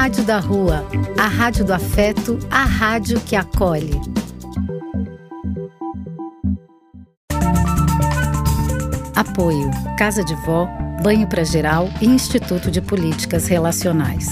Rádio da Rua, a rádio do afeto, a rádio que acolhe. Apoio: Casa de Vó, Banho para Geral e Instituto de Políticas Relacionais.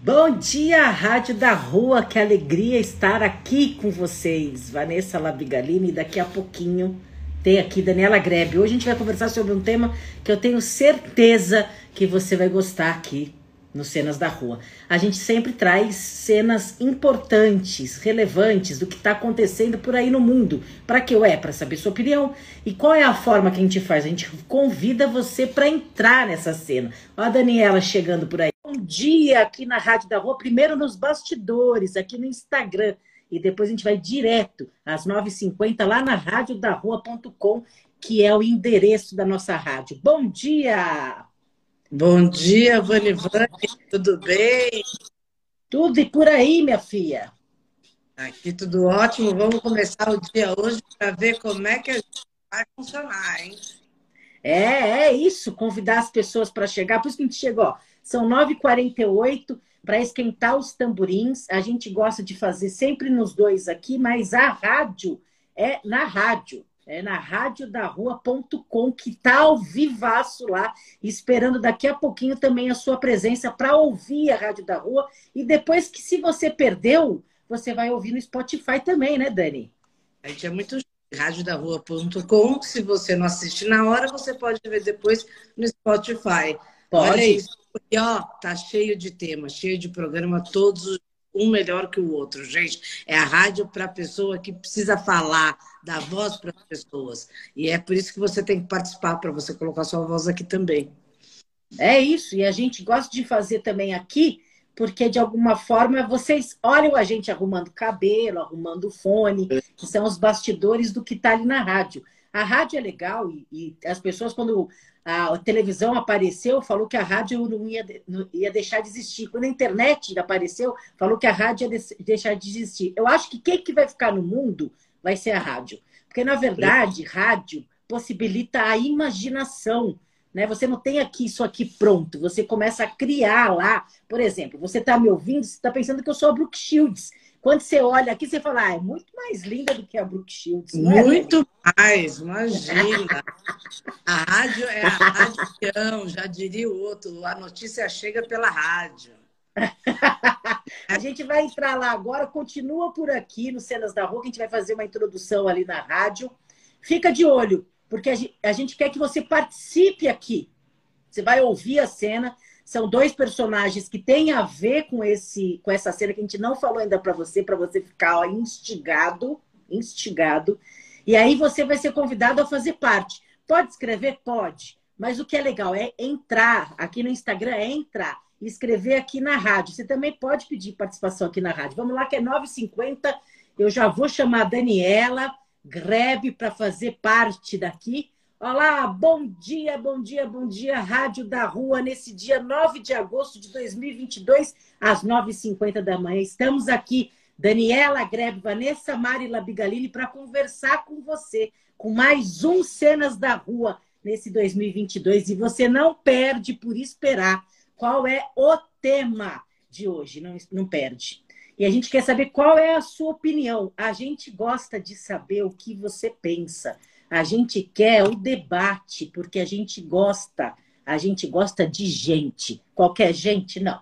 Bom dia, Rádio da Rua, que alegria estar aqui com vocês. Vanessa Labigalini, daqui a pouquinho tem aqui Daniela Grebe. Hoje a gente vai conversar sobre um tema que eu tenho certeza que você vai gostar aqui no Cenas da Rua. A gente sempre traz cenas importantes, relevantes do que está acontecendo por aí no mundo. Para que é? Para saber sua opinião. E qual é a forma que a gente faz? A gente convida você para entrar nessa cena. Olha a Daniela chegando por aí. Bom dia aqui na Rádio da Rua, primeiro nos bastidores, aqui no Instagram. E depois a gente vai direto às 9h50 lá na radiodarrua.com, que é o endereço da nossa rádio. Bom dia! Bom dia, Vani Vani, tudo bem? Tudo e por aí, minha filha? Aqui tudo ótimo. Vamos começar o dia hoje para ver como é que a gente vai funcionar, hein? É, é isso, convidar as pessoas para chegar. Por isso que a gente chegou. São 9h48 para esquentar os tamborins. A gente gosta de fazer sempre nos dois aqui, mas a rádio é na rádio é na radiodarrua.com, que está ao vivaço lá, esperando daqui a pouquinho também a sua presença para ouvir a Rádio da Rua. E depois que, se você perdeu, você vai ouvir no Spotify também, né, Dani? A gente é muito radiodarrua.com. Se você não assiste na hora, você pode ver depois no Spotify. Pode. Olha isso. E ó, tá cheio de temas, cheio de programa todos os um melhor que o outro, gente. É a rádio para a pessoa que precisa falar, dar voz para as pessoas. E é por isso que você tem que participar, para você colocar sua voz aqui também. É isso, e a gente gosta de fazer também aqui, porque de alguma forma vocês olham a gente arrumando cabelo, arrumando fone, que são os bastidores do que está ali na rádio. A rádio é legal e, e as pessoas, quando a televisão apareceu, falou que a rádio não ia, não ia deixar de existir. Quando a internet apareceu, falou que a rádio ia deixar de existir. Eu acho que quem que vai ficar no mundo vai ser a rádio. Porque, na verdade, rádio possibilita a imaginação. Né? Você não tem aqui isso aqui pronto, você começa a criar lá. Por exemplo, você está me ouvindo, você está pensando que eu sou a Brooke Shields. Quando você olha aqui, você fala, ah, é muito mais linda do que a Brooke Shields. É, muito é, mais, imagina. a rádio é a rádio, já diria o outro. A notícia chega pela rádio. a gente vai entrar lá agora, continua por aqui no Cenas da Rua, que a gente vai fazer uma introdução ali na rádio. Fica de olho, porque a gente quer que você participe aqui. Você vai ouvir a cena, são dois personagens que têm a ver com esse, com essa cena que a gente não falou ainda para você, para você ficar ó, instigado, instigado. E aí você vai ser convidado a fazer parte. Pode escrever? Pode. Mas o que é legal é entrar aqui no Instagram, é entrar e escrever aqui na rádio. Você também pode pedir participação aqui na rádio. Vamos lá, que é 9h50. Eu já vou chamar a Daniela Grebe para fazer parte daqui. Olá, bom dia, bom dia, bom dia, Rádio da Rua, nesse dia 9 de agosto de 2022, às 9h50 da manhã. Estamos aqui, Daniela Grebe, Vanessa Mari Labigalini, para conversar com você, com mais um Cenas da Rua nesse 2022. E você não perde por esperar qual é o tema de hoje, não, não perde. E a gente quer saber qual é a sua opinião. A gente gosta de saber o que você pensa. A gente quer o debate, porque a gente gosta, a gente gosta de gente. Qualquer gente, não.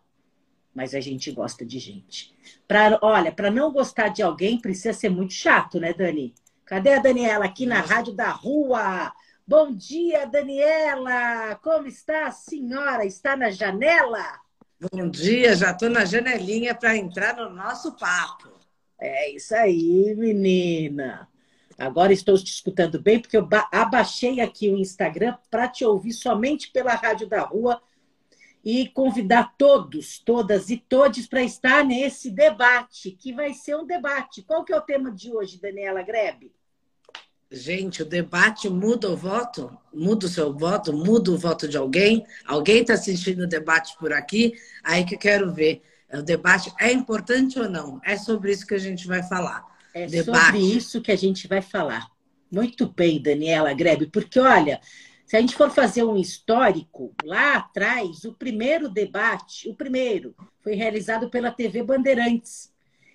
Mas a gente gosta de gente. Pra, olha, para não gostar de alguém, precisa ser muito chato, né, Dani? Cadê a Daniela aqui na Rádio da Rua? Bom dia, Daniela! Como está a senhora? Está na janela? Bom dia, já estou na janelinha para entrar no nosso papo. É isso aí, menina. Agora estou te escutando bem, porque eu abaixei aqui o Instagram para te ouvir somente pela Rádio da Rua e convidar todos, todas e todos para estar nesse debate, que vai ser um debate. Qual que é o tema de hoje, Daniela Grebe? Gente, o debate muda o voto? Muda o seu voto? Muda o voto de alguém? Alguém está assistindo o debate por aqui? Aí que eu quero ver. O debate é importante ou não? É sobre isso que a gente vai falar. É debate. sobre isso que a gente vai falar. Muito bem, Daniela Grebe, porque olha, Se a gente for fazer um histórico, lá atrás, o primeiro debate, o primeiro, foi realizado pela TV Bandeirantes,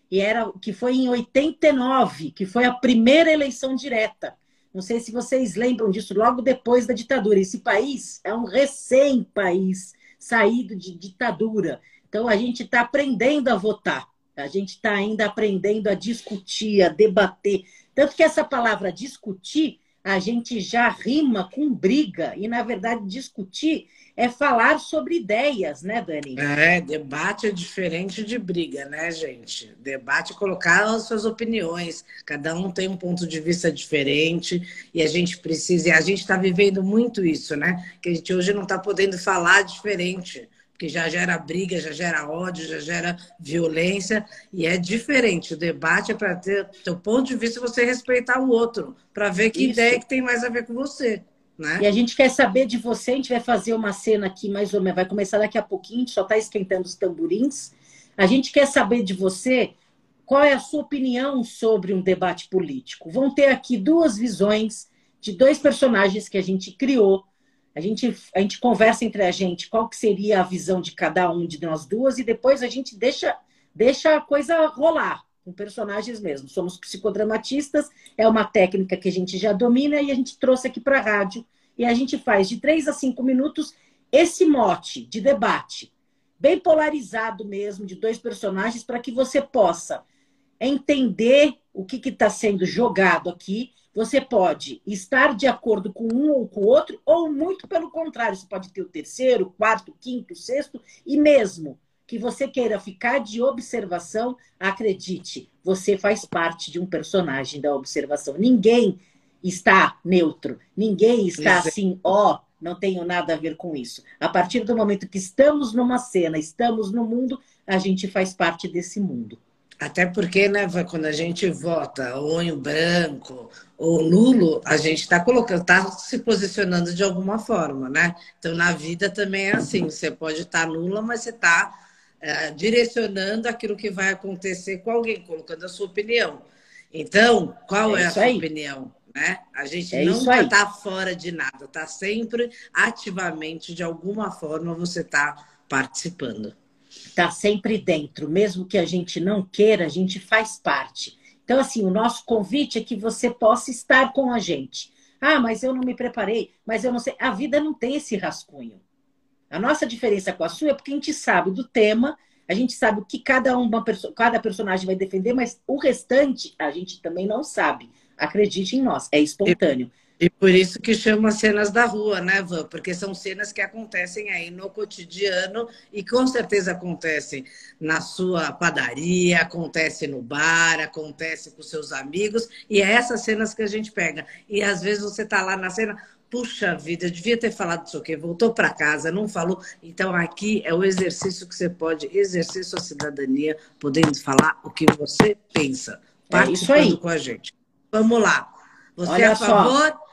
e era que foi em 89, que foi a primeira eleição direta. Não sei se vocês lembram disso, logo depois da ditadura. Esse país é um recém-país saído de ditadura. Então a gente está aprendendo a votar, a gente está ainda aprendendo a discutir, a debater. Tanto que essa palavra discutir a gente já rima com briga. E, na verdade, discutir é falar sobre ideias, né, Dani? É, debate é diferente de briga, né, gente? Debate é colocar as suas opiniões. Cada um tem um ponto de vista diferente e a gente precisa. E a gente está vivendo muito isso, né? Que a gente hoje não está podendo falar diferente que já gera briga, já gera ódio, já gera violência, e é diferente. O debate é para ter teu ponto de vista e você respeitar o outro, para ver que Isso. ideia que tem mais a ver com você. Né? E a gente quer saber de você, a gente vai fazer uma cena aqui mais ou menos, vai começar daqui a pouquinho, a gente só está esquentando os tamborins. A gente quer saber de você qual é a sua opinião sobre um debate político. Vão ter aqui duas visões de dois personagens que a gente criou a gente, a gente conversa entre a gente qual que seria a visão de cada um de nós duas e depois a gente deixa, deixa a coisa rolar com personagens mesmo. Somos psicodramatistas, é uma técnica que a gente já domina e a gente trouxe aqui para a rádio. E a gente faz de três a cinco minutos esse mote de debate, bem polarizado mesmo, de dois personagens, para que você possa entender o que está sendo jogado aqui você pode estar de acordo com um ou com o outro, ou muito pelo contrário, você pode ter o terceiro, quarto, quinto, sexto, e mesmo que você queira ficar de observação, acredite, você faz parte de um personagem da observação. Ninguém está neutro, ninguém está é. assim, ó, oh, não tenho nada a ver com isso. A partir do momento que estamos numa cena, estamos no mundo, a gente faz parte desse mundo. Até porque, né, quando a gente vota ou em branco ou nulo, a gente está colocando, está se posicionando de alguma forma, né? Então, na vida também é assim, você pode estar tá nula, mas você está é, direcionando aquilo que vai acontecer com alguém, colocando a sua opinião. Então, qual é, é a sua aí. opinião? Né? A gente é nunca está fora de nada, está sempre ativamente, de alguma forma, você está participando está sempre dentro, mesmo que a gente não queira, a gente faz parte. Então, assim, o nosso convite é que você possa estar com a gente. Ah, mas eu não me preparei, mas eu não sei. A vida não tem esse rascunho. A nossa diferença com a sua é porque a gente sabe do tema, a gente sabe o que cada, uma, cada personagem vai defender, mas o restante a gente também não sabe. Acredite em nós, é espontâneo. E por isso que chama cenas da rua, né, Van? Porque são cenas que acontecem aí no cotidiano e com certeza acontecem na sua padaria, acontece no bar, acontece com seus amigos, e é essas cenas que a gente pega. E às vezes você tá lá na cena, puxa vida, eu devia ter falado isso aqui, voltou para casa, não falou. Então aqui é o exercício que você pode exercer sua cidadania, podendo falar o que você pensa, participando é isso aí. com a gente. Vamos lá. Você Olha é a favor? Só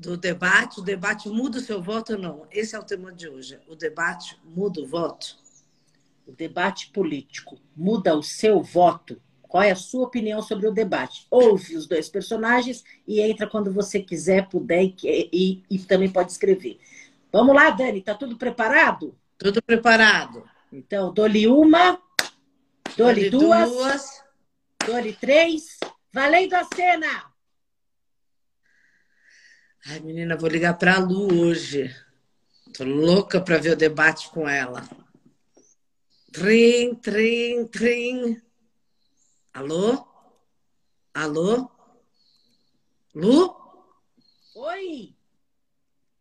do debate, o debate muda o seu voto ou não? Esse é o tema de hoje. O debate muda o voto? O debate político muda o seu voto? Qual é a sua opinião sobre o debate? Ouve os dois personagens e entra quando você quiser, puder e, e, e também pode escrever. Vamos lá, Dani, tá tudo preparado? Tudo preparado. Então, dou-lhe uma, dou-lhe duas, duas, dou-lhe três. Valendo a cena! Ai, menina, vou ligar para a Lu hoje. Tô louca para ver o debate com ela. Trim, trim, trim. Alô? Alô? Lu? Oi!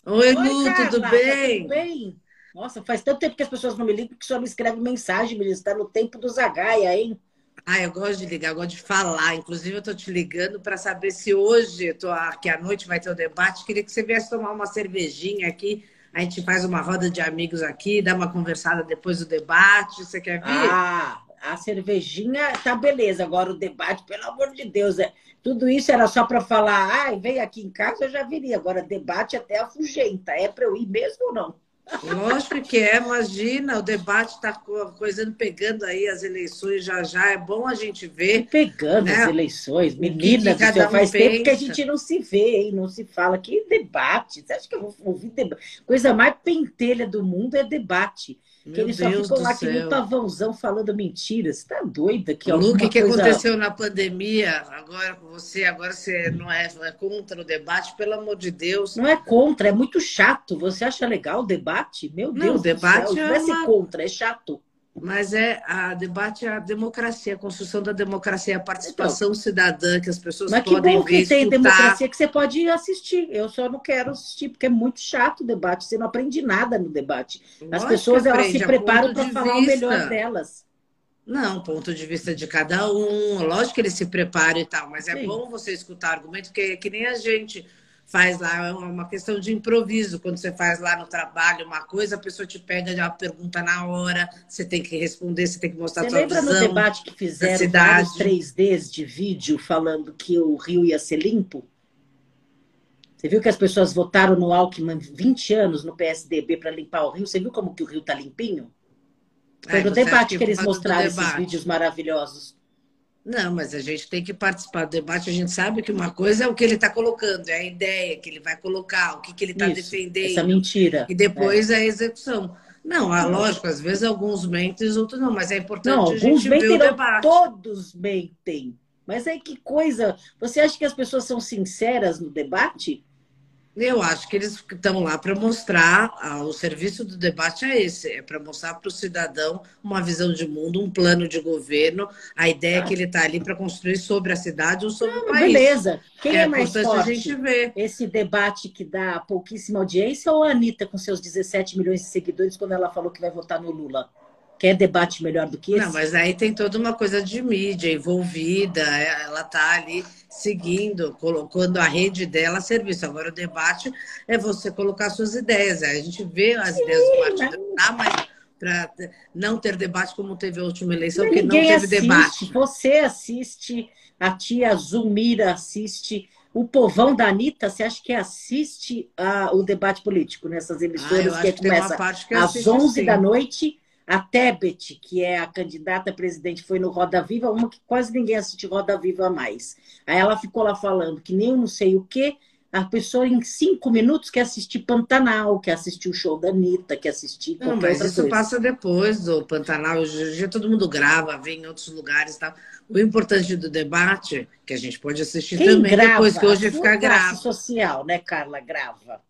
Oi, Oi Lu, Carla, tudo bem? Tudo bem? Nossa, faz tanto tempo que as pessoas não me ligam que só me escreve mensagem, menina. Está no tempo do Zagaia, hein? Ah, eu gosto de ligar, eu gosto de falar. Inclusive, eu estou te ligando para saber se hoje, tô aqui à noite, vai ter o um debate. Queria que você viesse tomar uma cervejinha aqui. A gente faz uma roda de amigos aqui, dá uma conversada depois do debate. Você quer vir? Ah, a cervejinha tá beleza. Agora o debate, pelo amor de Deus, é... tudo isso era só para falar. Ai, vem aqui em casa, eu já viria. Agora, debate até afugenta. É para eu ir mesmo ou não? Lógico que é, imagina, o debate está coisando, pegando aí as eleições já já, é bom a gente ver. Pegando né? as eleições, menina, que, que um faz pensa. tempo que a gente não se vê, hein? não se fala. Que debate? Você acha que eu vou ouvir debate? Coisa mais pentelha do mundo é debate. Que eles só ficam lá que nem pavãozão falando mentiras. Você tá doida? Que Lu, o que, que coisa... aconteceu na pandemia agora com você? Agora você não é, não é contra o debate, pelo amor de Deus. Não é contra, é muito chato. Você acha legal o debate? Meu Deus. Não, o debate céu, é não é ser contra, é chato. Mas é a debate é a democracia, a construção da democracia, a participação então, cidadã que as pessoas mas podem que bom ver, que tem escutar. democracia que você pode assistir. Eu só não quero assistir porque é muito chato o debate. Você não aprende nada no debate. As pessoas elas se preparam para falar o melhor delas. Não, ponto de vista de cada um. Lógico que eles se preparam e tal, mas é Sim. bom você escutar argumento, porque é que nem a gente faz lá, é uma questão de improviso. Quando você faz lá no trabalho uma coisa, a pessoa te pega uma pergunta na hora, você tem que responder, você tem que mostrar você sua lembra no debate que fizeram vários 3Ds de vídeo falando que o Rio ia ser limpo? Você viu que as pessoas votaram no Alckmin 20 anos no PSDB para limpar o Rio? Você viu como que o Rio está limpinho? Foi é, no debate que, que eles mostraram esses vídeos maravilhosos. Não, mas a gente tem que participar do debate. A gente sabe que uma coisa é o que ele está colocando, é a ideia que ele vai colocar, o que, que ele está defendendo. Essa mentira. E depois é. a execução. Não, a lógico, às vezes alguns mentem, outros não, mas é importante não, a gente ver o debate. Todos mentem. Mas aí que coisa. Você acha que as pessoas são sinceras no debate? Eu acho que eles estão lá para mostrar, ah, o serviço do debate é esse, é para mostrar para o cidadão uma visão de mundo, um plano de governo, a ideia ah. que ele está ali para construir sobre a cidade ou sobre Não, o país. Beleza. Quem é, é mais forte? A gente ver. Esse debate que dá pouquíssima audiência ou a Anitta com seus 17 milhões de seguidores quando ela falou que vai votar no Lula? Quer debate melhor do que esse? Não, mas aí tem toda uma coisa de mídia envolvida, é, ela está ali seguindo, colocando a rede dela a serviço. Agora, o debate é você colocar suas ideias. A gente vê as Sim, ideias do partido, não dá mais para não ter debate como teve a última eleição, porque não teve assiste. debate. Você assiste, a tia Zulmira assiste, o povão da Anitta, você acha que assiste a, o debate político nessas emissoras ah, que começa que às 11 sim. da noite a Tebet, que é a candidata a presidente, foi no Roda Viva, uma que quase ninguém assiste Roda Viva mais. Aí ela ficou lá falando que nem eu não sei o quê, a pessoa em cinco minutos quer assistir Pantanal, quer assistir o show da Anitta, quer assistir qualquer não, mas isso coisa. passa depois do Pantanal. Hoje todo mundo grava, vê em outros lugares e tal. O importante do debate, que a gente pode assistir Quem também grava? depois, que hoje fica grava. social, né, Carla? Grava.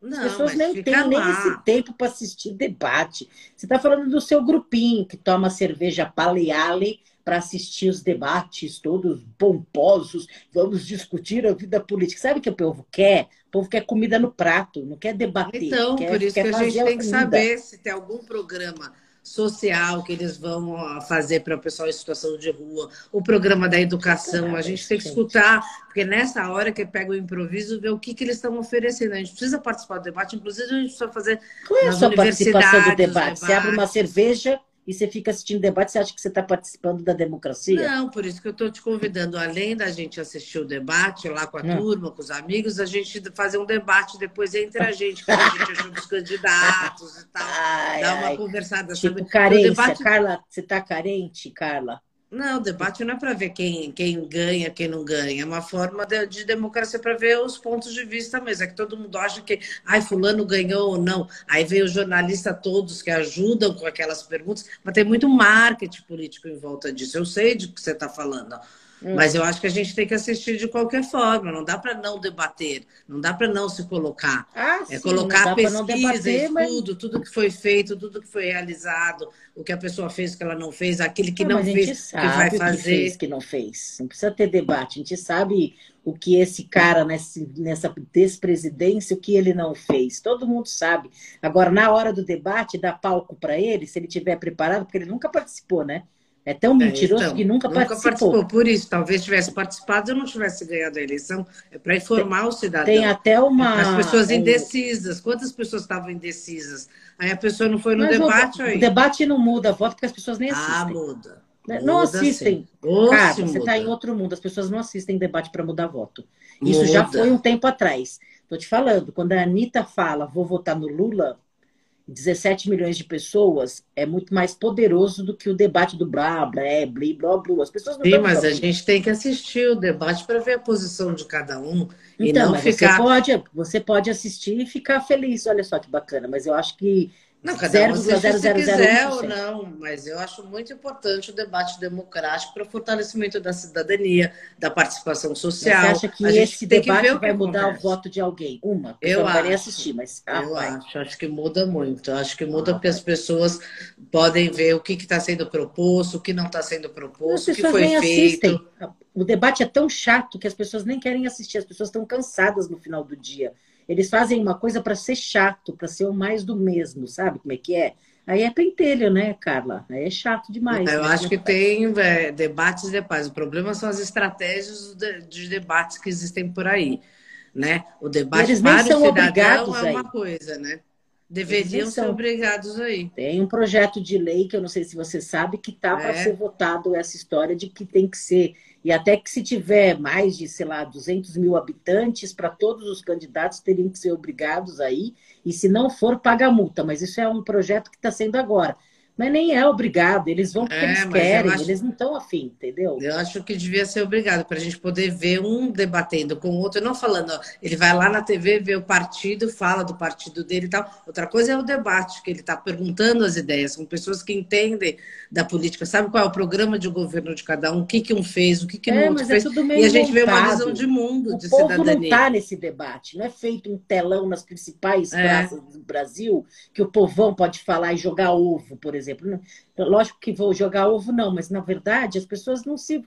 Não, As pessoas nem têm nem esse tempo para assistir debate. Você está falando do seu grupinho que toma cerveja paleale para assistir os debates todos pomposos. Vamos discutir a vida política. Sabe o que o povo quer? O povo quer comida no prato, não quer debater. Então, quer, por isso que a gente tem que saber se tem algum programa social que eles vão fazer para o pessoal em situação de rua, o programa da educação, a gente tem que escutar, porque nessa hora que pega o improviso, ver o que, que eles estão oferecendo. A gente precisa participar do debate, inclusive a gente precisa fazer. Qual é a sua participação do debate? Você abre uma cerveja e você fica assistindo debate, você acha que você está participando da democracia? Não, por isso que eu estou te convidando, além da gente assistir o debate lá com a Não. turma, com os amigos, a gente fazer um debate depois entre a gente, que a gente achou dos candidatos e tal, ai, dar uma ai. conversada. Tipo, sabe? carência. Debate... Carla, você está carente, Carla? Não, o debate não é para ver quem, quem ganha, quem não ganha. É uma forma de, de democracia para ver os pontos de vista mesmo. É que todo mundo acha que, ai, fulano ganhou ou não. Aí vem os jornalistas todos que ajudam com aquelas perguntas, mas tem muito marketing político em volta disso. Eu sei de que você está falando. Hum. Mas eu acho que a gente tem que assistir de qualquer forma, não dá para não debater, não dá para não se colocar. Ah, é sim, colocar pesquisa, debater, estudo, mas... tudo que foi feito, tudo que foi realizado, o que a pessoa fez, o que ela não fez, aquele que não, não fez, que vai fazer. Que fez, que não fez. Não precisa ter debate, a gente sabe o que esse cara nesse, nessa despresidência, o que ele não fez. Todo mundo sabe. Agora, na hora do debate, dá palco para ele, se ele tiver preparado, porque ele nunca participou, né? É tão é, mentiroso é, então, que nunca, nunca participou. participou. Por isso, talvez tivesse participado e não tivesse ganhado a eleição. É para informar tem, o cidadão. Tem até uma. As pessoas indecisas. Quantas pessoas estavam indecisas? Aí a pessoa não foi no Mas debate. O, aí. o debate não muda voto porque as pessoas nem ah, assistem. Ah, muda. Né? Não assistem. Cara, você está em outro mundo. As pessoas não assistem debate para mudar voto. Isso muda. já foi um tempo atrás. Estou te falando, quando a Anitta fala, vou votar no Lula, 17 milhões de pessoas é muito mais poderoso do que o debate do blá, blá, blá, blá, blá. As pessoas não Sim, mas a gente tem que assistir o debate para ver a posição de cada um então, e não ficar... Você pode, você pode assistir e ficar feliz, olha só que bacana, mas eu acho que não, cada um se quiser ou não, mas eu acho muito importante o debate democrático para o fortalecimento da cidadania, da participação social. Mas você acha que esse debate que vai mudar acontece. o voto de alguém? Uma, eu acho, assistir, mas ah, eu vai. acho, acho que muda muito. Acho que muda ah, porque vai. as pessoas podem ver o que está sendo proposto, o que não está sendo proposto, o que foi feito. Assistem. O debate é tão chato que as pessoas nem querem assistir, as pessoas estão cansadas no final do dia. Eles fazem uma coisa para ser chato, para ser o mais do mesmo, sabe como é que é? Aí é pentelho, né, Carla? Aí é chato demais. Eu né? acho que tem é, debates e debates. O problema são as estratégias de, de debates que existem por aí, né? O debate Eles para o cidadão é uma aí. coisa, né? Deveriam ser obrigados aí. Tem um projeto de lei que eu não sei se você sabe que está é. para ser votado essa história de que tem que ser e até que se tiver mais de sei lá 200 mil habitantes para todos os candidatos teriam que ser obrigados aí e se não for paga multa. Mas isso é um projeto que está sendo agora. Mas nem é obrigado, eles vão porque é, eles querem, acho, eles não estão afim, entendeu? Eu acho que devia ser obrigado, para a gente poder ver um debatendo com o outro, não falando, ó, ele vai lá na TV, vê o partido, fala do partido dele e tal. Outra coisa é o debate, que ele está perguntando as ideias, são pessoas que entendem da política, sabe qual é o programa de governo de cada um, o que, que um fez, o que, que é, outro é fez. É e a gente montado. vê uma visão de mundo, o de povo cidadania. não está nesse debate, não é feito um telão nas principais é. praças do Brasil, que o povão pode falar e jogar ovo, por exemplo. Lógico que vou jogar ovo, não, mas na verdade as pessoas não se.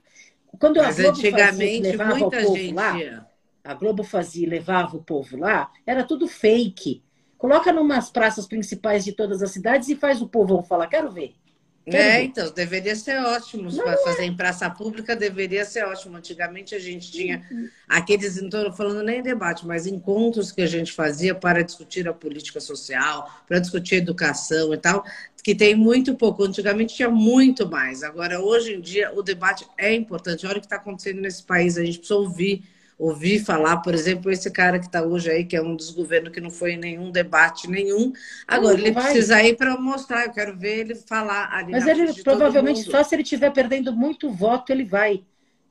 Quando mas a Globo antigamente, fazia, levava muita o povo gente... lá, a Globo fazia levava o povo lá, era tudo fake. Coloca numas praças principais de todas as cidades e faz o povo falar, quero ver. É, então, deveria ser ótimo. Para fazer em praça pública, deveria ser ótimo. Antigamente a gente tinha aqueles, não estou falando nem debate, mas encontros que a gente fazia para discutir a política social, para discutir educação e tal, que tem muito pouco. Antigamente tinha muito mais. Agora, hoje em dia, o debate é importante. Olha o que está acontecendo nesse país, a gente precisa ouvir ouvir falar, por exemplo, esse cara que está hoje aí, que é um dos governos que não foi em nenhum debate nenhum. Agora, ele vai. precisa ir para mostrar, eu quero ver ele falar ali. Mas ele provavelmente, só se ele estiver perdendo muito voto, ele vai.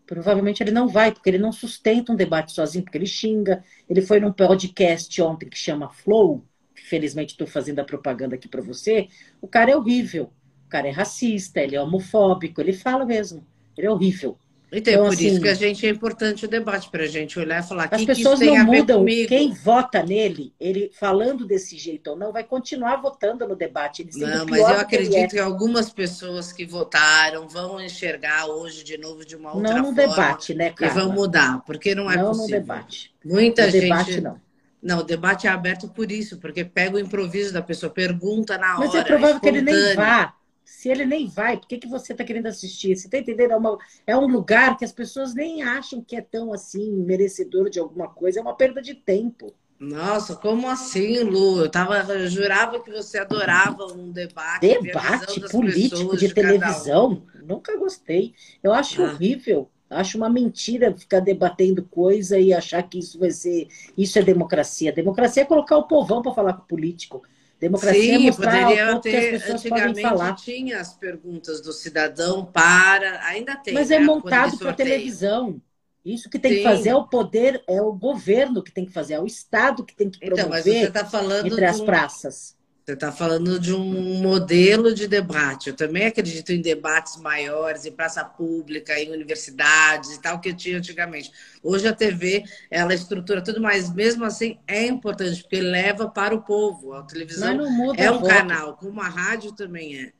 Provavelmente ele não vai, porque ele não sustenta um debate sozinho, porque ele xinga. Ele foi num podcast ontem que chama Flow, felizmente estou fazendo a propaganda aqui para você. O cara é horrível. O cara é racista, ele é homofóbico, ele fala mesmo. Ele é horrível. Então, então por assim, isso que a gente é importante o debate para a gente olhar e falar as que pessoas que não mudam. Quem vota nele, ele falando desse jeito ou não, vai continuar votando no debate. não, mas eu acredito que, é. que, algumas pessoas que votaram vão enxergar hoje de novo de uma outra não forma. Não no debate, né, Carla? E vão mudar, porque não é não possível. Não no debate. Muita no gente. Debate, não. Não, o debate é aberto por isso, porque pega o improviso da pessoa, pergunta na hora. Mas é provável que ele nem vá. Se ele nem vai, por que, que você está querendo assistir? Você está entendendo? É, uma, é um lugar que as pessoas nem acham que é tão assim, merecedor de alguma coisa. É uma perda de tempo. Nossa, como assim, Lu? Eu, tava, eu jurava que você adorava um debate. Debate político de, de televisão? Um. Nunca gostei. Eu acho ah. horrível. Acho uma mentira ficar debatendo coisa e achar que isso vai ser. Isso é democracia. Democracia é colocar o povão para falar com o político. Democracia Sim, é poderia ter. antigamente tinha as perguntas do cidadão para. Ainda tem. Mas é né, é montado para televisão. Isso que tem Sim. que fazer é o poder, é o governo que tem que fazer, é o Estado que tem que promover então, mas você tá falando entre as praças. Você está falando de um modelo de debate. Eu também acredito em debates maiores, em praça pública, em universidades e tal, que eu tinha antigamente. Hoje a TV, ela estrutura tudo, mas mesmo assim é importante, porque leva para o povo. A televisão é um canal, como a rádio também é.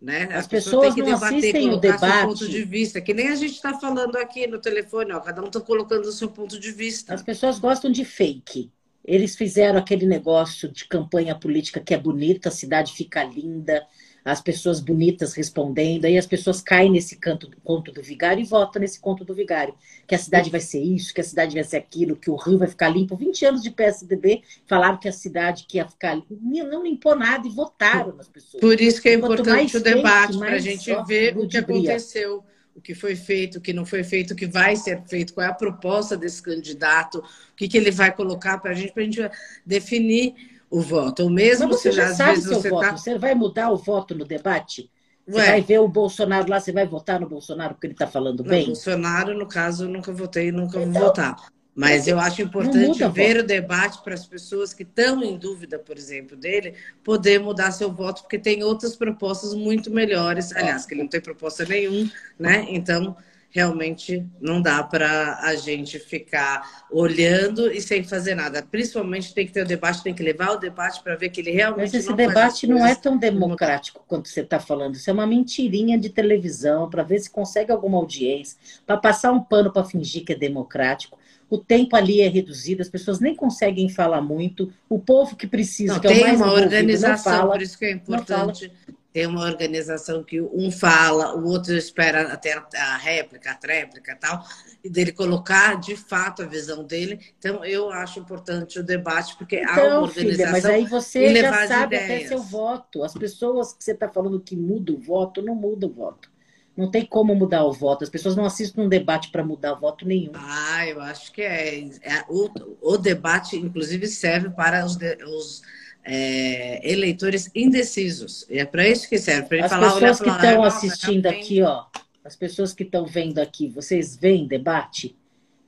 Né? As, As pessoas, pessoas têm que debater, assistem o debate. ponto de vista, que nem a gente está falando aqui no telefone, ó, cada um está colocando o seu ponto de vista. As pessoas gostam de fake. Eles fizeram aquele negócio de campanha política que é bonita, a cidade fica linda, as pessoas bonitas respondendo, aí as pessoas caem nesse canto, conto do vigário e votam nesse conto do vigário. Que a cidade vai ser isso, que a cidade vai ser aquilo, que o rio vai ficar limpo. 20 anos de PSDB falaram que a cidade que ia ficar limpa. Não limpou nada e votaram nas pessoas. Por isso que é importante o debate, para a gente ver o que aconteceu o que foi feito, o que não foi feito, o que vai ser feito, qual é a proposta desse candidato, o que, que ele vai colocar para a gente, para a gente definir o voto. Ou mesmo Mas você se já às sabe vezes seu você voto. tá... Você vai mudar o voto no debate? Você Ué. vai ver o Bolsonaro lá, você vai votar no Bolsonaro porque ele está falando bem? Bolsonaro, no caso, eu nunca votei e nunca vou Então, votar. Mas eu acho importante muda ver voto. o debate para as pessoas que estão em dúvida, por exemplo, dele, poder mudar seu voto, porque tem outras propostas muito melhores. Aliás, que ele não tem proposta nenhuma, né? Então, realmente não dá para a gente ficar olhando e sem fazer nada. Principalmente tem que ter o debate, tem que levar o debate para ver que ele realmente Mas esse não debate não é tão democrático quanto você está falando. Isso é uma mentirinha de televisão para ver se consegue alguma audiência, para passar um pano para fingir que é democrático. O tempo ali é reduzido, as pessoas nem conseguem falar muito. O povo que precisa, Não, que é o tem mais uma organização, fala. por isso que é importante ter uma organização que um fala, o outro espera até a, réplica, a tréplica e tal, e dele colocar de fato a visão dele. Então, eu acho importante o debate, porque há uma Então, organização. filha, mas aí você já sabe até ideias. seu voto. As pessoas que você está falando que mudam o voto, não mudam o voto. Não tem como mudar o voto. As pessoas não assistem um debate para mudar voto nenhum. Ah, eu acho que é. é o, o debate, inclusive, serve para os, de- os, é, eleitores indecisos. É para isso que serve, para ele As falar, pessoas que estão "Ah, nossa, assistindo realmente aqui, ó, as pessoas que estão vendo aqui, vocês veem debate?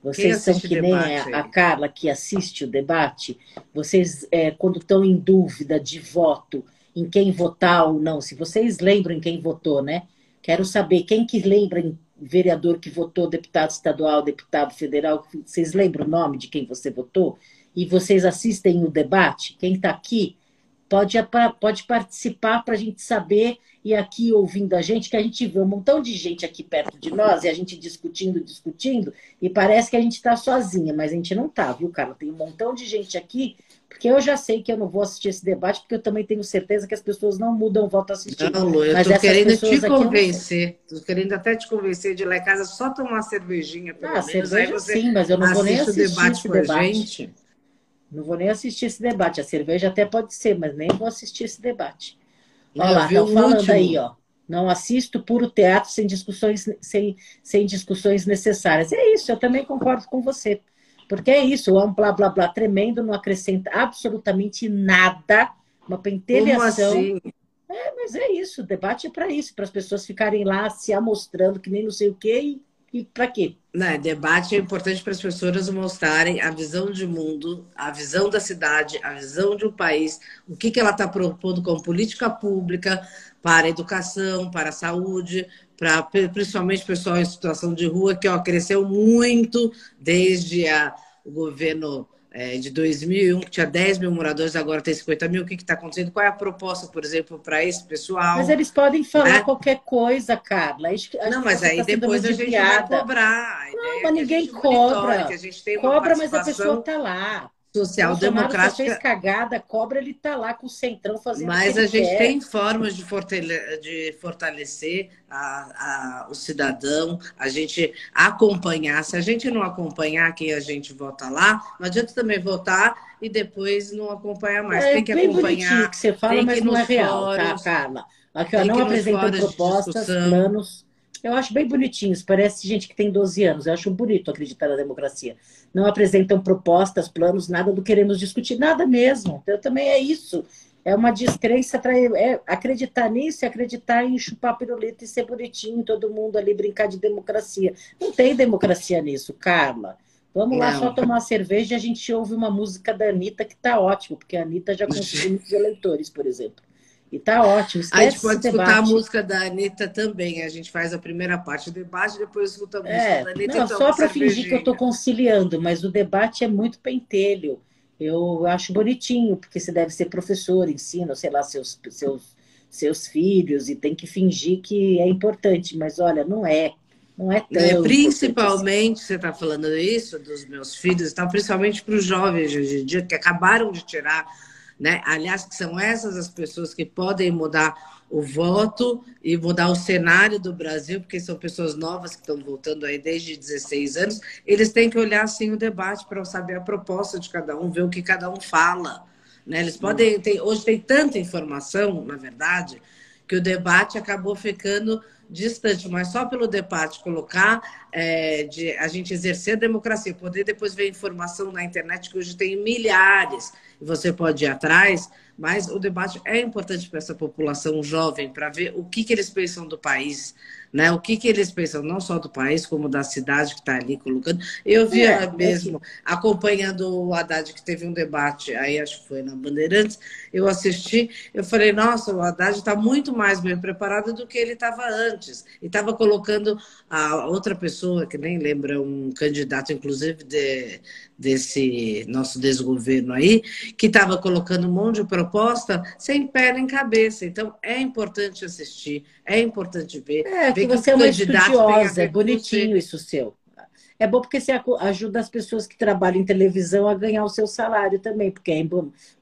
Vocês são que nem a, a? Carla que assiste o debate. Vocês, é, quando estão em dúvida de voto, em quem votar ou não, se vocês lembram em quem votou, né? Quero saber quem que lembra em vereador que votou, deputado estadual, deputado federal, vocês lembram o nome de quem você votou? E vocês assistem o debate? Quem está aqui pode, pode participar para a gente saber e aqui ouvindo a gente, que a gente vê um montão de gente aqui perto de nós e a gente discutindo, discutindo, e parece que a gente está sozinha, mas a gente não está, viu, cara? Tem um montão de gente aqui, porque eu já sei que eu não vou assistir esse debate, porque eu também tenho certeza que as pessoas não mudam o voto assistindo. Não, Lu, eu Mas tô querendo te convencer. Tô querendo até te convencer de ir lá em casa só tomar uma cervejinha, pelo Ah, menos. Cerveja você sim, mas eu não vou nem assistir debate esse com a debate. gente. Não vou nem assistir esse debate. A cerveja até pode ser, mas nem vou assistir esse debate. Olha lá, estão falando último. aí, ó. Não assisto puro teatro sem discussões, sem, sem discussões necessárias. É isso, eu também concordo com você. Porque é isso, é um blá blá blá tremendo, não acrescenta absolutamente nada, uma pentelhação. assim? É, mas é isso, o debate é para isso, para as pessoas ficarem lá se amostrando que nem não sei o quê e, e para quê? Né, debate é importante para as pessoas mostrarem a visão de mundo, a visão da cidade, a visão de um país, o que, que ela está propondo como política pública para a educação, para a saúde, para principalmente pessoal em situação de rua, que ó, cresceu muito desde a, o governo é, de 2001, que tinha 10 mil moradores, agora tem 50 mil. O que está acontecendo? Qual é a proposta, por exemplo, para esse pessoal? Mas eles podem falar né? qualquer coisa, Carla. Não, mas aí tá depois a gente vai cobrar. A Não, é mas ninguém cobra. que a gente tem uma Cobra, mas a pessoa tá lá. Social só fez democrática. cagada, cobra, ele tá lá com o centrão fazendo Mas a gente quer. tem formas de fortale- de fortalecer a- a- o cidadão, a gente acompanhar. Se a gente não acompanhar quem a gente vota lá, não adianta também votar e depois não acompanhar mais. É tem que bem acompanhar. que você fala, mas não é real, tá, fóruns, Carla? Aqui, ó, não apresentam propostas, planos. Eu acho bem bonitinhos, parece gente que tem 12 anos. Eu acho bonito acreditar na democracia. Não apresentam propostas, planos, nada do queremos discutir, nada mesmo. Eu também é isso. É uma descrença, é acreditar nisso e acreditar em chupar pirulito e ser bonitinho, todo mundo ali brincar de democracia. Não tem democracia nisso, Carla. Vamos lá Não. só tomar cerveja e a gente ouve uma música da Anitta que tá ótimo, porque a Anitta já conseguiu muitos eleitores, por exemplo. E tá ótimo. A gente pode escutar a debate. música da Anitta também. A gente faz a primeira parte do debate, depois escuta a música É, da Anitta não, e só para fingir que eu estou conciliando, mas o debate é muito pentelho. Eu acho bonitinho, porque você deve ser professor, ensina, sei lá, seus, seus, seus filhos, e tem que fingir que é importante, mas olha, não é. Não é tão Né, importante Principalmente, você está falando isso dos meus filhos, então, principalmente para os jovens de hoje em dia que acabaram de tirar, né? Aliás, que são essas as pessoas que podem mudar o voto e mudar o cenário do Brasil, porque são pessoas novas que estão voltando aí desde 16 anos. Eles têm que olhar assim o debate para saber a proposta de cada um, ver o que cada um fala. Né? Eles podem ter, hoje tem tanta informação, na verdade, que o debate acabou ficando distante, mas só pelo debate colocar, é, de a gente exercer a democracia, poder depois ver informação na internet, que hoje tem milhares, e você pode ir atrás, mas o debate é importante para essa população jovem, para ver o que, que eles pensam do país, né? O que, que eles pensam, não só do país, como da cidade que está ali colocando. Eu vi é, mesmo, é acompanhando o Haddad, que teve um debate, aí acho que foi na Bandeirantes, eu assisti, eu falei, nossa, o Haddad está muito mais bem preparado do que ele estava antes. E estava colocando a outra pessoa, que nem lembra, um candidato, inclusive, de, desse nosso desgoverno aí, que estava colocando um monte de proposta sem pé nem cabeça. Então, é importante assistir, é importante ver. É, ver que você é uma estudiosa, é bonitinho isso seu. É bom porque você ajuda as pessoas que trabalham em televisão a ganhar o seu salário também, porque aí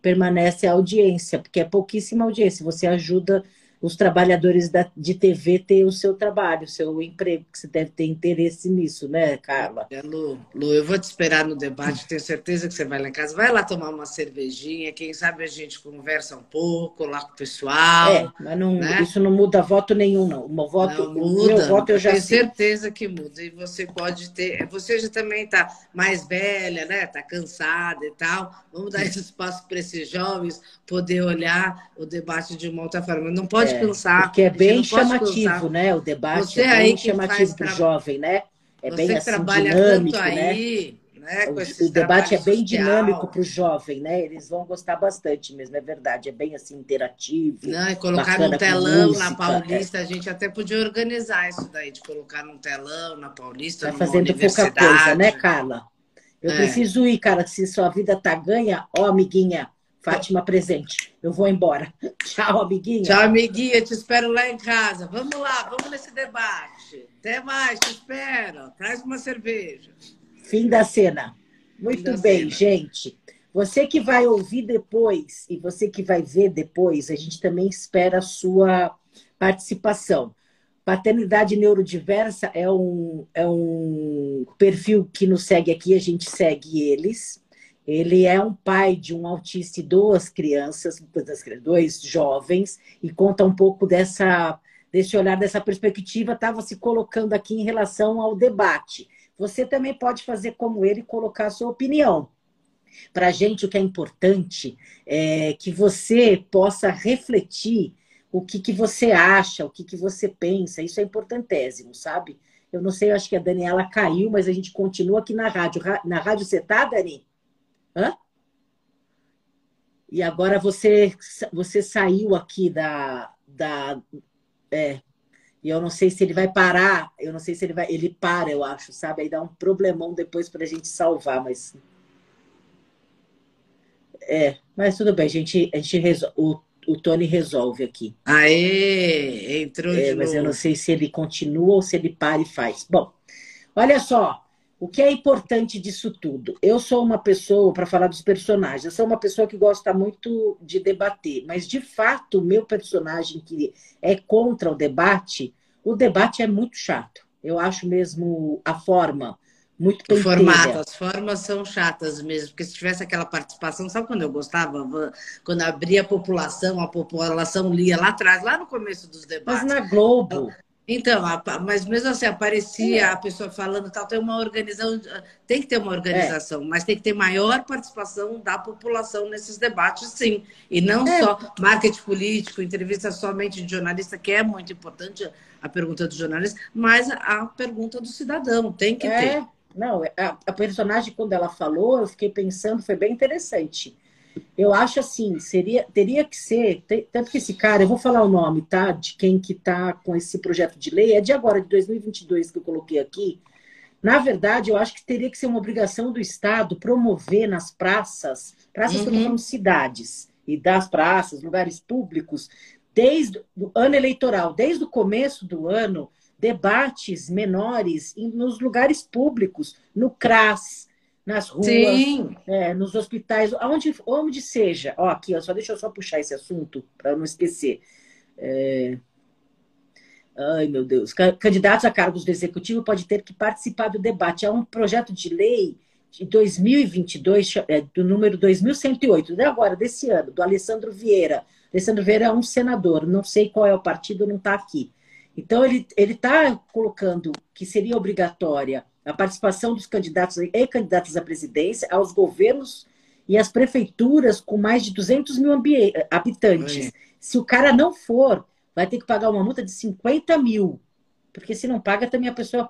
permanece a audiência, porque é pouquíssima audiência. Você ajuda os trabalhadores da, de TV ter o seu trabalho, o seu emprego, que você deve ter interesse nisso, né, Carla? É, Lu, Lu, eu vou te esperar no debate, tenho certeza que você vai lá em casa. Vai lá tomar uma cervejinha, quem sabe a gente conversa um pouco lá com o pessoal. É, mas não, né? isso não muda voto nenhum, não. O voto, não muda, meu voto eu já tenho sei. certeza que muda. E você pode ter. Você já também está mais velha, né? Está cansada e tal. Vamos dar esse espaço para esses jovens poder olhar o debate de uma outra forma. Não pode é, pensar. Porque é bem chamativo, né? O debate você é bem chamativo para o jovem, né? É você bem assim, dinâmico, aí, né? né? O, o debate é bem social. dinâmico para o jovem, né? Eles vão gostar bastante mesmo, é verdade. É bem assim, interativo. Não, e colocar no telão música, na Paulista, é. a gente até podia organizar isso daí, de colocar num telão na Paulista, Tá fazendo pouca coisa, né, Carla? Eu é. preciso ir, cara. Se sua vida tá ganha, ó, amiguinha, Fátima presente. Eu vou embora. Tchau, amiguinha. Tchau, amiguinha. Te espero lá em casa. Vamos lá, vamos nesse debate. Até mais, te espero. Traz uma cerveja. Fim da cena. Muito da bem, cena. gente. Você que vai ouvir depois e você que vai ver depois, a gente também espera a sua participação. Paternidade Neurodiversa é um, é um perfil que nos segue aqui, a gente segue eles. Ele é um pai de um autista e duas crianças, dois jovens, e conta um pouco dessa, desse olhar, dessa perspectiva, estava se colocando aqui em relação ao debate. Você também pode fazer como ele e colocar a sua opinião. Para a gente, o que é importante é que você possa refletir o que, que você acha, o que, que você pensa. Isso é importantésimo, sabe? Eu não sei, eu acho que a Daniela caiu, mas a gente continua aqui na rádio. Na rádio você tá, Dani? Hã? E agora você, você saiu aqui da. da é, e eu não sei se ele vai parar. Eu não sei se ele vai. Ele para, eu acho, sabe? Aí dá um problemão depois para a gente salvar, mas. É, mas tudo bem, a gente, a gente resolve. O, o Tony resolve aqui. Aê! Entrou é, de Mas novo. eu não sei se ele continua ou se ele para e faz. Bom, olha só. O que é importante disso tudo? Eu sou uma pessoa, para falar dos personagens, eu sou uma pessoa que gosta muito de debater, mas de fato, o meu personagem que é contra o debate, o debate é muito chato. Eu acho mesmo a forma muito O formato, as formas são chatas mesmo, porque se tivesse aquela participação, sabe quando eu gostava? Quando abria a população, a população lia lá atrás, lá no começo dos debates. Mas na Globo. Então, mas mesmo assim, aparecia é. a pessoa falando tal, tem uma organização, tem que ter uma organização, é. mas tem que ter maior participação da população nesses debates, sim. E não é. só marketing político, entrevista somente de jornalista, que é muito importante a pergunta do jornalista, mas a pergunta do cidadão, tem que é. ter. Não, a, a personagem, quando ela falou, eu fiquei pensando, foi bem interessante. Eu acho assim, seria, teria que ser, tanto que esse cara, eu vou falar o nome, tá? De quem que tá com esse projeto de lei, é de agora, de 2022 que eu coloquei aqui. Na verdade, eu acho que teria que ser uma obrigação do Estado promover nas praças, praças uhum. que cidades, e das praças, lugares públicos, desde o ano eleitoral, desde o começo do ano, debates menores nos lugares públicos, no CRAS, nas ruas, é, nos hospitais, onde, onde seja. Ó, aqui, ó, só deixa eu só puxar esse assunto para não esquecer. É... Ai, meu Deus. Candidatos a cargos do executivo pode ter que participar do debate. É um projeto de lei de 2022, é, do número 2108, de agora, desse ano, do Alessandro Vieira. Alessandro Vieira é um senador, não sei qual é o partido, não está aqui. Então, ele está colocando que seria obrigatória a participação dos candidatos e candidatas à presidência, aos governos e às prefeituras com mais de 200 mil habitantes. Oi. Se o cara não for, vai ter que pagar uma multa de 50 mil. Porque se não paga, também a pessoa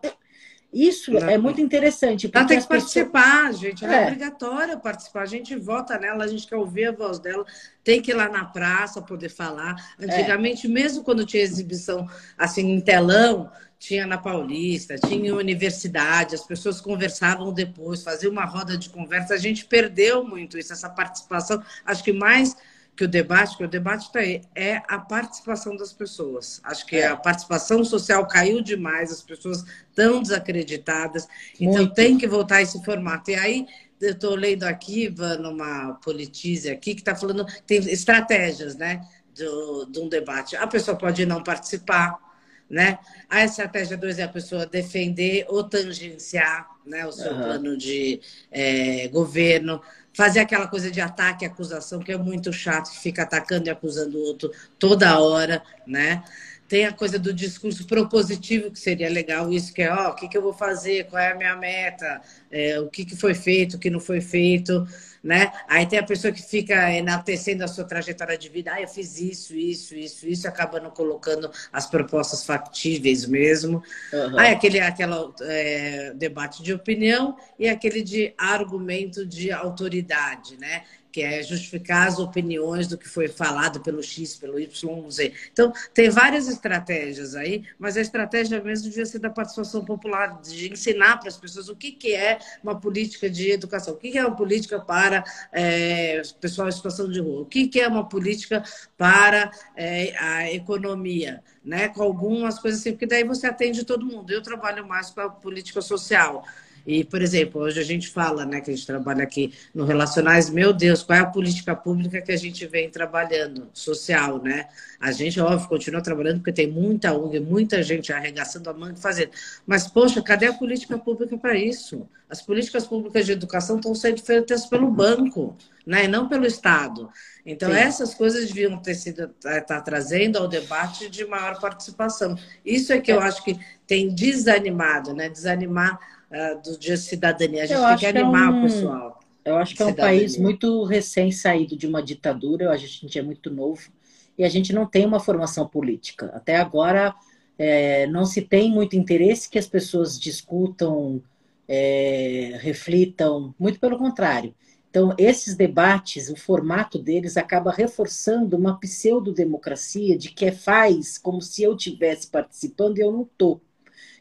isso não, é muito interessante. Ela tem que participar, pessoas... gente. Ela é. é obrigatória participar. A gente vota nela, a gente quer ouvir a voz dela. Tem que ir lá na praça poder falar. Antigamente, é. mesmo quando tinha exibição assim em telão, tinha na Paulista, tinha em universidade, as pessoas conversavam depois, faziam uma roda de conversa. A gente perdeu muito isso, essa participação. Acho que mais que o debate, que o debate está aí, é a participação das pessoas. Acho que é. a participação social caiu demais, as pessoas estão desacreditadas, então Muito. tem que voltar a esse formato. E aí, eu estou lendo aqui, numa politize aqui, que está falando, tem estratégias, né, do, de um debate. A pessoa pode não participar, né? A estratégia 2 é a pessoa defender ou tangenciar né, o seu uhum. plano de é, governo fazer aquela coisa de ataque e acusação, que é muito chato, que fica atacando e acusando o outro toda hora, né? Tem a coisa do discurso propositivo, que seria legal, isso que é, ó, o que, que eu vou fazer, qual é a minha meta, é, o que, que foi feito, o que não foi feito né? Aí tem a pessoa que fica enaltecendo a sua trajetória de vida, ah, eu fiz isso, isso, isso, isso, acabando colocando as propostas factíveis mesmo. Uhum. Aí aquele aquela, é, debate de opinião e aquele de argumento de autoridade, né? Que é justificar as opiniões do que foi falado pelo X, pelo Y, Z. Então, tem várias estratégias aí, mas a estratégia mesmo devia ser da participação popular, de ensinar para as pessoas o que, que é uma política de educação, o que, que é uma política para é, pessoal em situação de rua, o que, que é uma política para é, a economia, né? com algumas coisas assim, porque daí você atende todo mundo. Eu trabalho mais com a política social. E, por exemplo, hoje a gente fala, né, que a gente trabalha aqui no Relacionais, meu Deus, qual é a política pública que a gente vem trabalhando, social, né? A gente, óbvio, continua trabalhando porque tem muita ONG, muita gente arregaçando a mão e fazendo. Mas, poxa, cadê a política pública para isso? As políticas públicas de educação estão sendo feitas pelo banco, né, e não pelo Estado. Então, Sim. essas coisas deviam ter sido tá, tá trazendo ao debate de maior participação. Isso é que eu acho que tem desanimado, né? Desanimar uh, do Dia de Cidadania. A gente eu tem que animar é um... o pessoal. Eu acho que é um país muito recém-saído de uma ditadura, a gente é muito novo, e a gente não tem uma formação política. Até agora, é, não se tem muito interesse que as pessoas discutam, é, reflitam, muito pelo contrário. Então, esses debates, o formato deles acaba reforçando uma pseudo-democracia de que faz como se eu tivesse participando e eu não estou.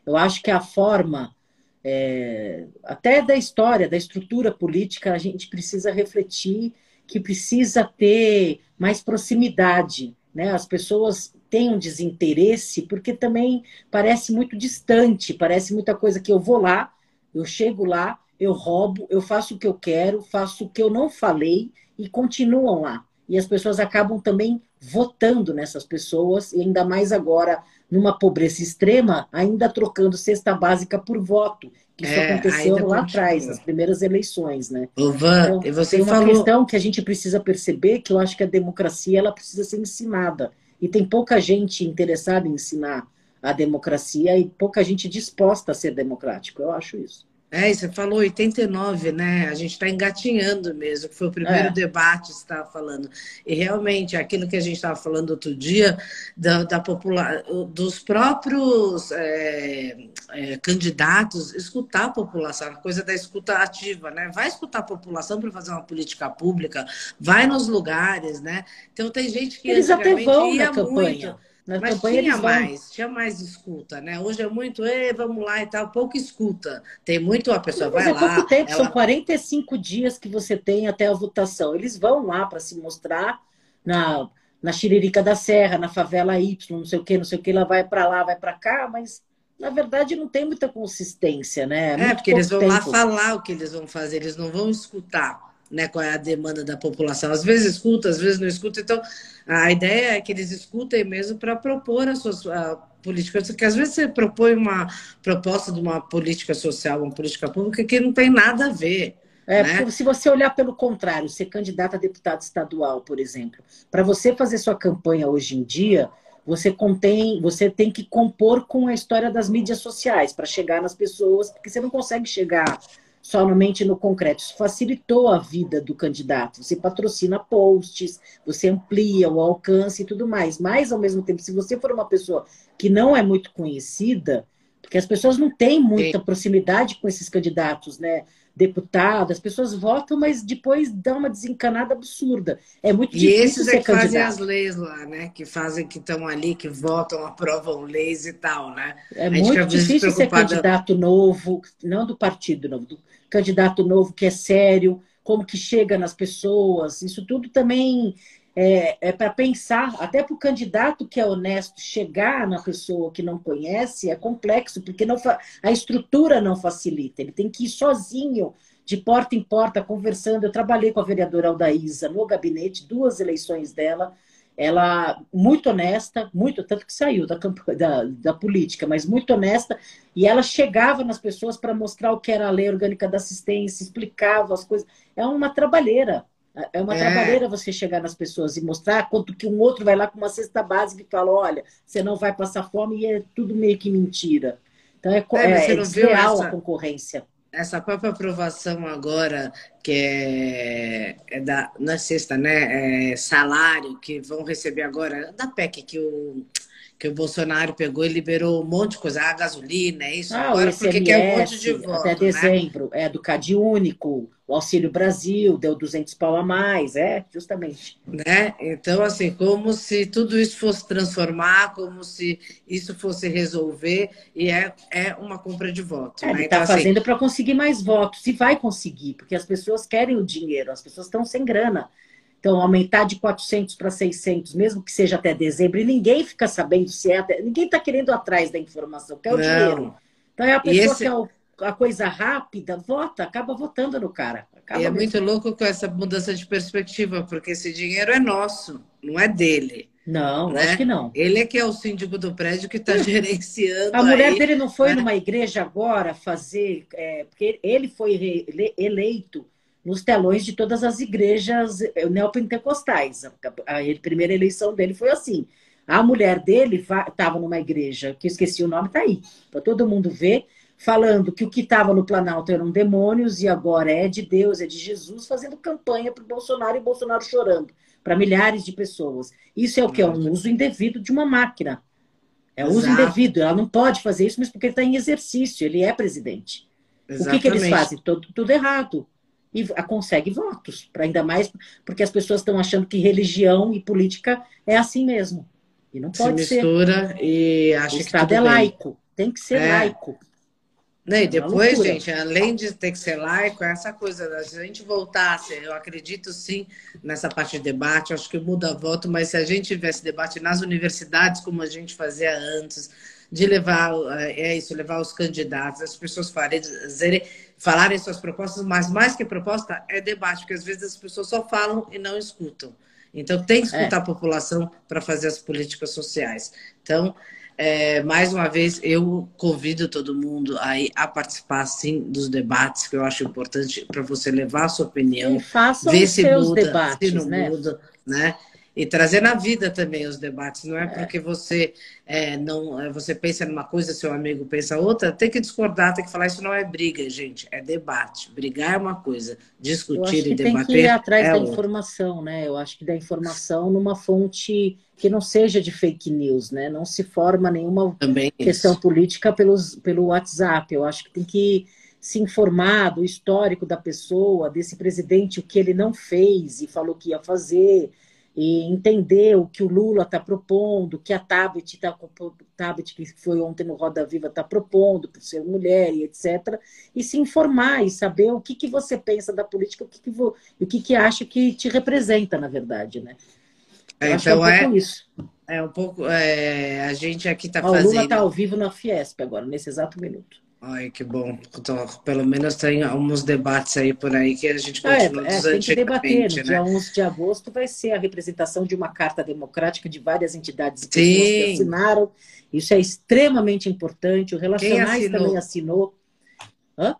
Eu acho que a forma é, até da história, da estrutura política, a gente precisa refletir que precisa ter mais proximidade. Né? As pessoas têm um desinteresse porque também parece muito distante, parece muita coisa que eu vou lá, eu chego lá, eu roubo, eu faço o que eu quero, faço o que eu não falei e continuam lá. E as pessoas acabam também votando nessas pessoas, e ainda mais agora numa pobreza extrema, ainda trocando cesta básica por voto. Que isso é, aconteceu lá continua. atrás, nas primeiras eleições, né? Van, então, você tem uma falou... questão que a gente precisa perceber, que eu acho que a democracia ela precisa ser ensinada. E tem pouca gente interessada em ensinar a democracia e pouca gente disposta a ser democrático. Eu acho isso. É, você falou 89, né? A gente está engatinhando mesmo, que foi o primeiro é. debate que você estava falando. E realmente, aquilo que a gente estava falando outro dia, da, da popular, dos próprios é, é, candidatos, escutar a população, a coisa da escuta ativa, né? Vai escutar a população para fazer uma política pública, vai nos lugares, né? Então tem gente que Eles até vão na campanha. Muito, na Mas tinha mais, tinha mais escuta, né? Hoje é muito, vamos lá e tal, pouco escuta. Tem muito, a pessoa Mas vai é lá. pouco tempo, ela... são 45 dias que você tem até a votação. Eles vão lá para se mostrar na, na Xiririca da Serra, na favela Y, não sei o que, não sei o que, ela vai para lá, vai para cá, mas na verdade não tem muita consistência, né? É, é porque eles vão tempo. lá falar o que eles vão fazer, eles não vão escutar né, qual é a demanda da população. Às vezes escuta, às vezes não escuta. Então, a ideia é que eles escutem mesmo para propor as suas políticas, porque às vezes você propõe uma proposta de uma política social, uma política pública que não tem nada a ver. É, né? se você olhar pelo contrário, ser candidato a deputado estadual, por exemplo, para você fazer sua campanha hoje em dia, você contém, você tem que compor com a história das mídias sociais para chegar nas pessoas, porque você não consegue chegar somente no concreto. Isso facilitou a vida do candidato. Você patrocina posts, você amplia o alcance e tudo mais. Mas, ao mesmo tempo, se você for uma pessoa que não é muito conhecida, porque as pessoas não têm muita proximidade com esses candidatos, né? deputado, as pessoas votam, mas depois dá uma desencanada absurda. É muito e difícil esses ser é que candidato. fazem as leis lá, né? Que fazem, que estão ali, que votam, aprovam leis e tal, né? É muito difícil ser candidato novo, não do partido novo, do candidato novo que é sério, como que chega nas pessoas, isso tudo também é, é para pensar, até para o candidato que é honesto chegar na pessoa que não conhece é complexo, porque não a estrutura não facilita. Ele tem que ir sozinho, de porta em porta, conversando. Eu trabalhei com a vereadora Aldaísa no gabinete, duas eleições dela. Ela muito honesta, muito, tanto que saiu da, da, da política, mas muito honesta, e ela chegava nas pessoas para mostrar o que era a lei orgânica da assistência, explicava as coisas. É uma trabalheira, é uma é. trabalheira você chegar nas pessoas e mostrar, quanto que um outro vai lá com uma cesta básica e fala, olha, você não vai passar fome e é tudo meio que mentira. Então é, é, é desleal essa, a concorrência. Essa própria aprovação agora, que é, é da, na sexta, né? É salário que vão receber agora, da PEC que o que o Bolsonaro pegou e liberou um monte de coisa, a gasolina, é isso. Ah, Agora, porque quer um monte de voto. Até né? dezembro, né? é do Cade Único, o Auxílio Brasil, deu 200 pau a mais, é, justamente. Né? Então, assim, como se tudo isso fosse transformar, como se isso fosse resolver, e é, é uma compra de voto. É, né? Ele está então, assim, fazendo assim... para conseguir mais votos, e vai conseguir, porque as pessoas querem o dinheiro, as pessoas estão sem grana. Então, aumentar de 400 para 600, mesmo que seja até dezembro, e ninguém fica sabendo se é até. Ninguém está querendo atrás da informação, quer o Não. dinheiro. Então, é a pessoa esse... que é a coisa rápida, vota, acaba votando no cara. e é muito louco com essa mudança de perspectiva, porque esse dinheiro é nosso, não é dele. Não, né? acho que não. Ele é que é o síndico do prédio que está gerenciando. A mulher aí, dele não foi né? numa igreja agora fazer. É, porque ele foi eleito nos telões de todas as igrejas eh, neopentecostais. A, primeira eleição dele foi assim. A mulher dele estava numa igreja, que eu esqueci o nome, está aí, para todo mundo ver, falando que o que estava no Planalto eram demônios e agora é de Deus, é de Jesus, fazendo campanha para o Bolsonaro e Bolsonaro chorando para milhares de pessoas. Isso é o que? É um uso indevido de uma máquina. É um uso indevido. Ela não pode fazer isso, mas porque ele está em exercício, ele é presidente. Exatamente. O que, que eles fazem? Tudo, tudo errado e consegue votos, para ainda mais porque as pessoas estão achando que religião e política é assim mesmo. E não pode Se mistura ser. e acha o Estado que é laico, tem que ser é. laico. Né? E depois, gente, além de ter que ser laico, é essa coisa, se a gente voltasse, eu acredito sim nessa parte de debate, acho que muda voto, mas se a gente tivesse debate nas universidades, como a gente fazia antes, de levar, é, é isso, levar os candidatos, as pessoas fazerem, falarem suas propostas, mas mais que proposta é debate, porque às vezes as pessoas só falam e não escutam. Então tem que escutar é. a população para fazer as políticas sociais. Então, é, mais uma vez, eu convido todo mundo aí a participar, sim, dos debates, que eu acho importante para você levar a sua opinião, ver se muda, debates, se não né? muda, né? E trazer na vida também os debates. Não é, é. porque você é, não é, você pensa numa coisa, seu amigo pensa outra, tem que discordar, tem que falar isso não é briga, gente, é debate. Brigar é uma coisa, discutir e debater tem que ir atrás é da outra. informação, né? Eu acho que da informação numa fonte que não seja de fake news, né? Não se forma nenhuma também questão isso. política pelos, pelo WhatsApp. Eu acho que tem que se informar do histórico da pessoa, desse presidente, o que ele não fez e falou que ia fazer, e entender o que o Lula está propondo, o que a Tabet, tá, Tabet, que foi ontem no Roda Viva, está propondo por ser mulher e etc. E se informar e saber o que, que você pensa da política, o que, que, o que, que acha que te representa, na verdade, né? É, então é, um é, isso. é um pouco. É, a gente aqui está fazendo. O Lula está ao vivo na Fiesp agora, nesse exato minuto. Ai, que bom. Então, pelo menos tem alguns debates aí por aí que a gente é, continua é, é, tem que debater. No né? dia 11 de agosto vai ser a representação de uma carta democrática de várias entidades que assinaram. Isso é extremamente importante. O Relacionais também assinou. Hã?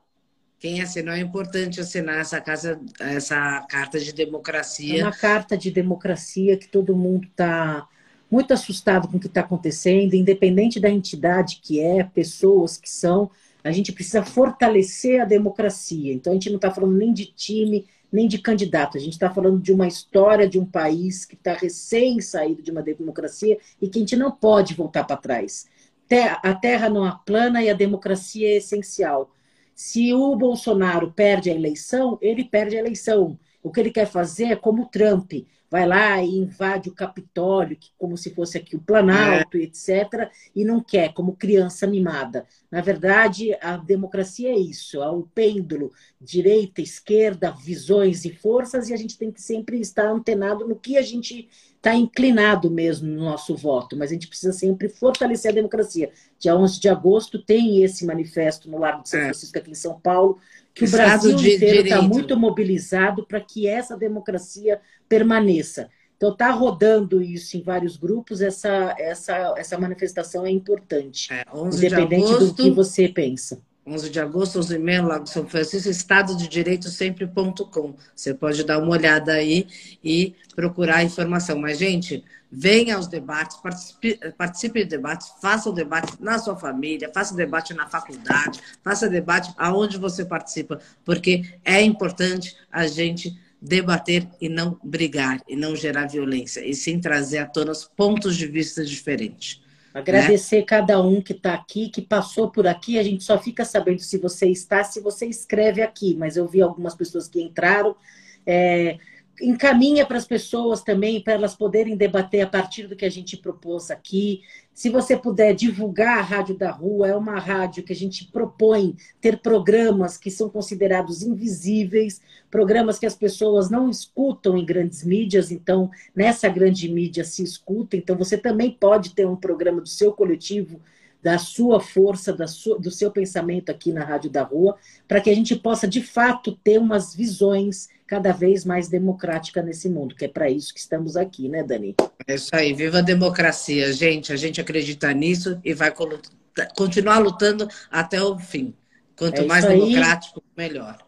Quem assinou é importante assinar essa, casa, essa carta de democracia. É uma carta de democracia que todo mundo está muito assustado com o que está acontecendo, independente da entidade que é, pessoas que são, a gente precisa fortalecer a democracia. Então, a gente não está falando nem de time, nem de candidato, a gente está falando de uma história de um país que está recém saído de uma democracia e que a gente não pode voltar para trás. A terra não é plana e a democracia é essencial. Se o Bolsonaro perde a eleição, ele perde a eleição. O que ele quer fazer é como o Trump, vai lá e invade o Capitólio, como se fosse aqui o Planalto, é. etc., e não quer, como criança mimada. Na verdade, a democracia é isso, é o pêndulo, direita, esquerda, visões e forças, e a gente tem que sempre estar antenado no que a gente está inclinado mesmo no nosso voto, mas a gente precisa sempre fortalecer a democracia. Dia 11 de agosto tem esse manifesto no Largo de São é. Francisco, aqui em São Paulo, que o Brasil inteiro está muito mobilizado para que essa democracia permaneça. Então, está rodando isso em vários grupos, essa, essa, essa manifestação é importante, é, independente agosto, do que você pensa. 11 de agosto, 11 e meia, Lago São Francisco, estado de direito sempre.com. Você pode dar uma olhada aí e procurar informação. Mas, gente, venha aos debates, participe, participe de debates, faça o debate na sua família, faça o debate na faculdade, faça debate aonde você participa, porque é importante a gente debater e não brigar, e não gerar violência, e sim trazer à tona os pontos de vista diferentes. Agradecer né? cada um que está aqui, que passou por aqui. A gente só fica sabendo se você está, se você escreve aqui. Mas eu vi algumas pessoas que entraram. É, encaminha para as pessoas também, para elas poderem debater a partir do que a gente propôs aqui. Se você puder divulgar a Rádio da Rua, é uma rádio que a gente propõe ter programas que são considerados invisíveis, programas que as pessoas não escutam em grandes mídias, então nessa grande mídia se escuta. Então você também pode ter um programa do seu coletivo da sua força, da sua, do seu pensamento aqui na Rádio da Rua, para que a gente possa, de fato, ter umas visões cada vez mais democráticas nesse mundo, que é para isso que estamos aqui, né, Dani? É isso aí, viva a democracia, gente. A gente acredita nisso e vai continuar lutando até o fim. Quanto é mais democrático, melhor.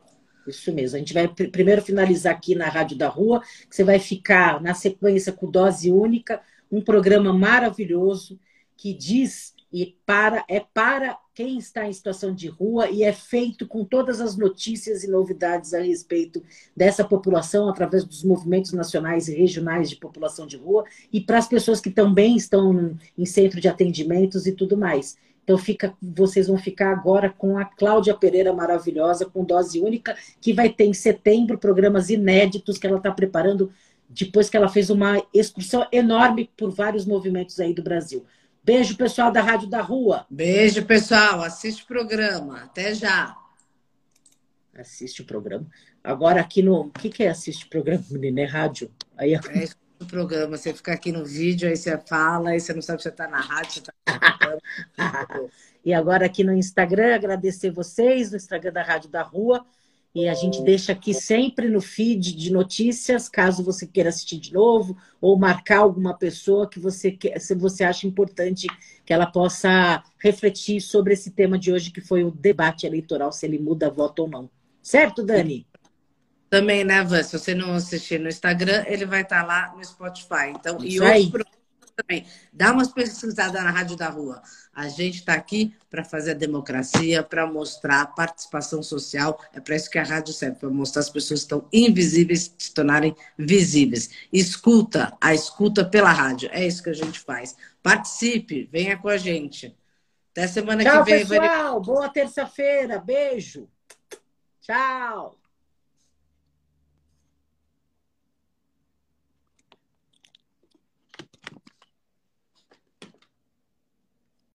Isso mesmo. A gente vai primeiro finalizar aqui na Rádio da Rua, que você vai ficar na sequência com dose única, um programa maravilhoso que diz e para é para quem está em situação de rua e é feito com todas as notícias e novidades a respeito dessa população através dos movimentos nacionais e regionais de população de rua e para as pessoas que também estão em centro de atendimentos e tudo mais. Então fica, vocês vão ficar agora com a Cláudia Pereira maravilhosa com dose única que vai ter em setembro programas inéditos que ela está preparando depois que ela fez uma excursão enorme por vários movimentos aí do Brasil. Beijo, pessoal da Rádio da Rua. Beijo, pessoal. Assiste o programa. Até já. Assiste o programa. Agora aqui no. O que, que é assiste o programa, menina? É rádio? Aí... É o programa. Você fica aqui no vídeo, aí você fala, aí você não sabe se você está na rádio, você está E agora aqui no Instagram, agradecer vocês, no Instagram da Rádio da Rua. E a gente deixa aqui sempre no feed de notícias, caso você queira assistir de novo, ou marcar alguma pessoa que você, se você acha importante que ela possa refletir sobre esse tema de hoje, que foi o debate eleitoral, se ele muda voto ou não. Certo, Dani? Também, né, Van? Se você não assistir no Instagram, ele vai estar lá no Spotify. Então, Isso e outros também. Dá umas pesquisadas na Rádio da Rua. A gente está aqui para fazer a democracia, para mostrar a participação social. É para isso que a rádio serve, para mostrar as pessoas que estão invisíveis se tornarem visíveis. Escuta, a escuta pela rádio. É isso que a gente faz. Participe, venha com a gente. Até semana Tchau, que vem. Tchau, pessoal. Boa terça-feira. Beijo. Tchau.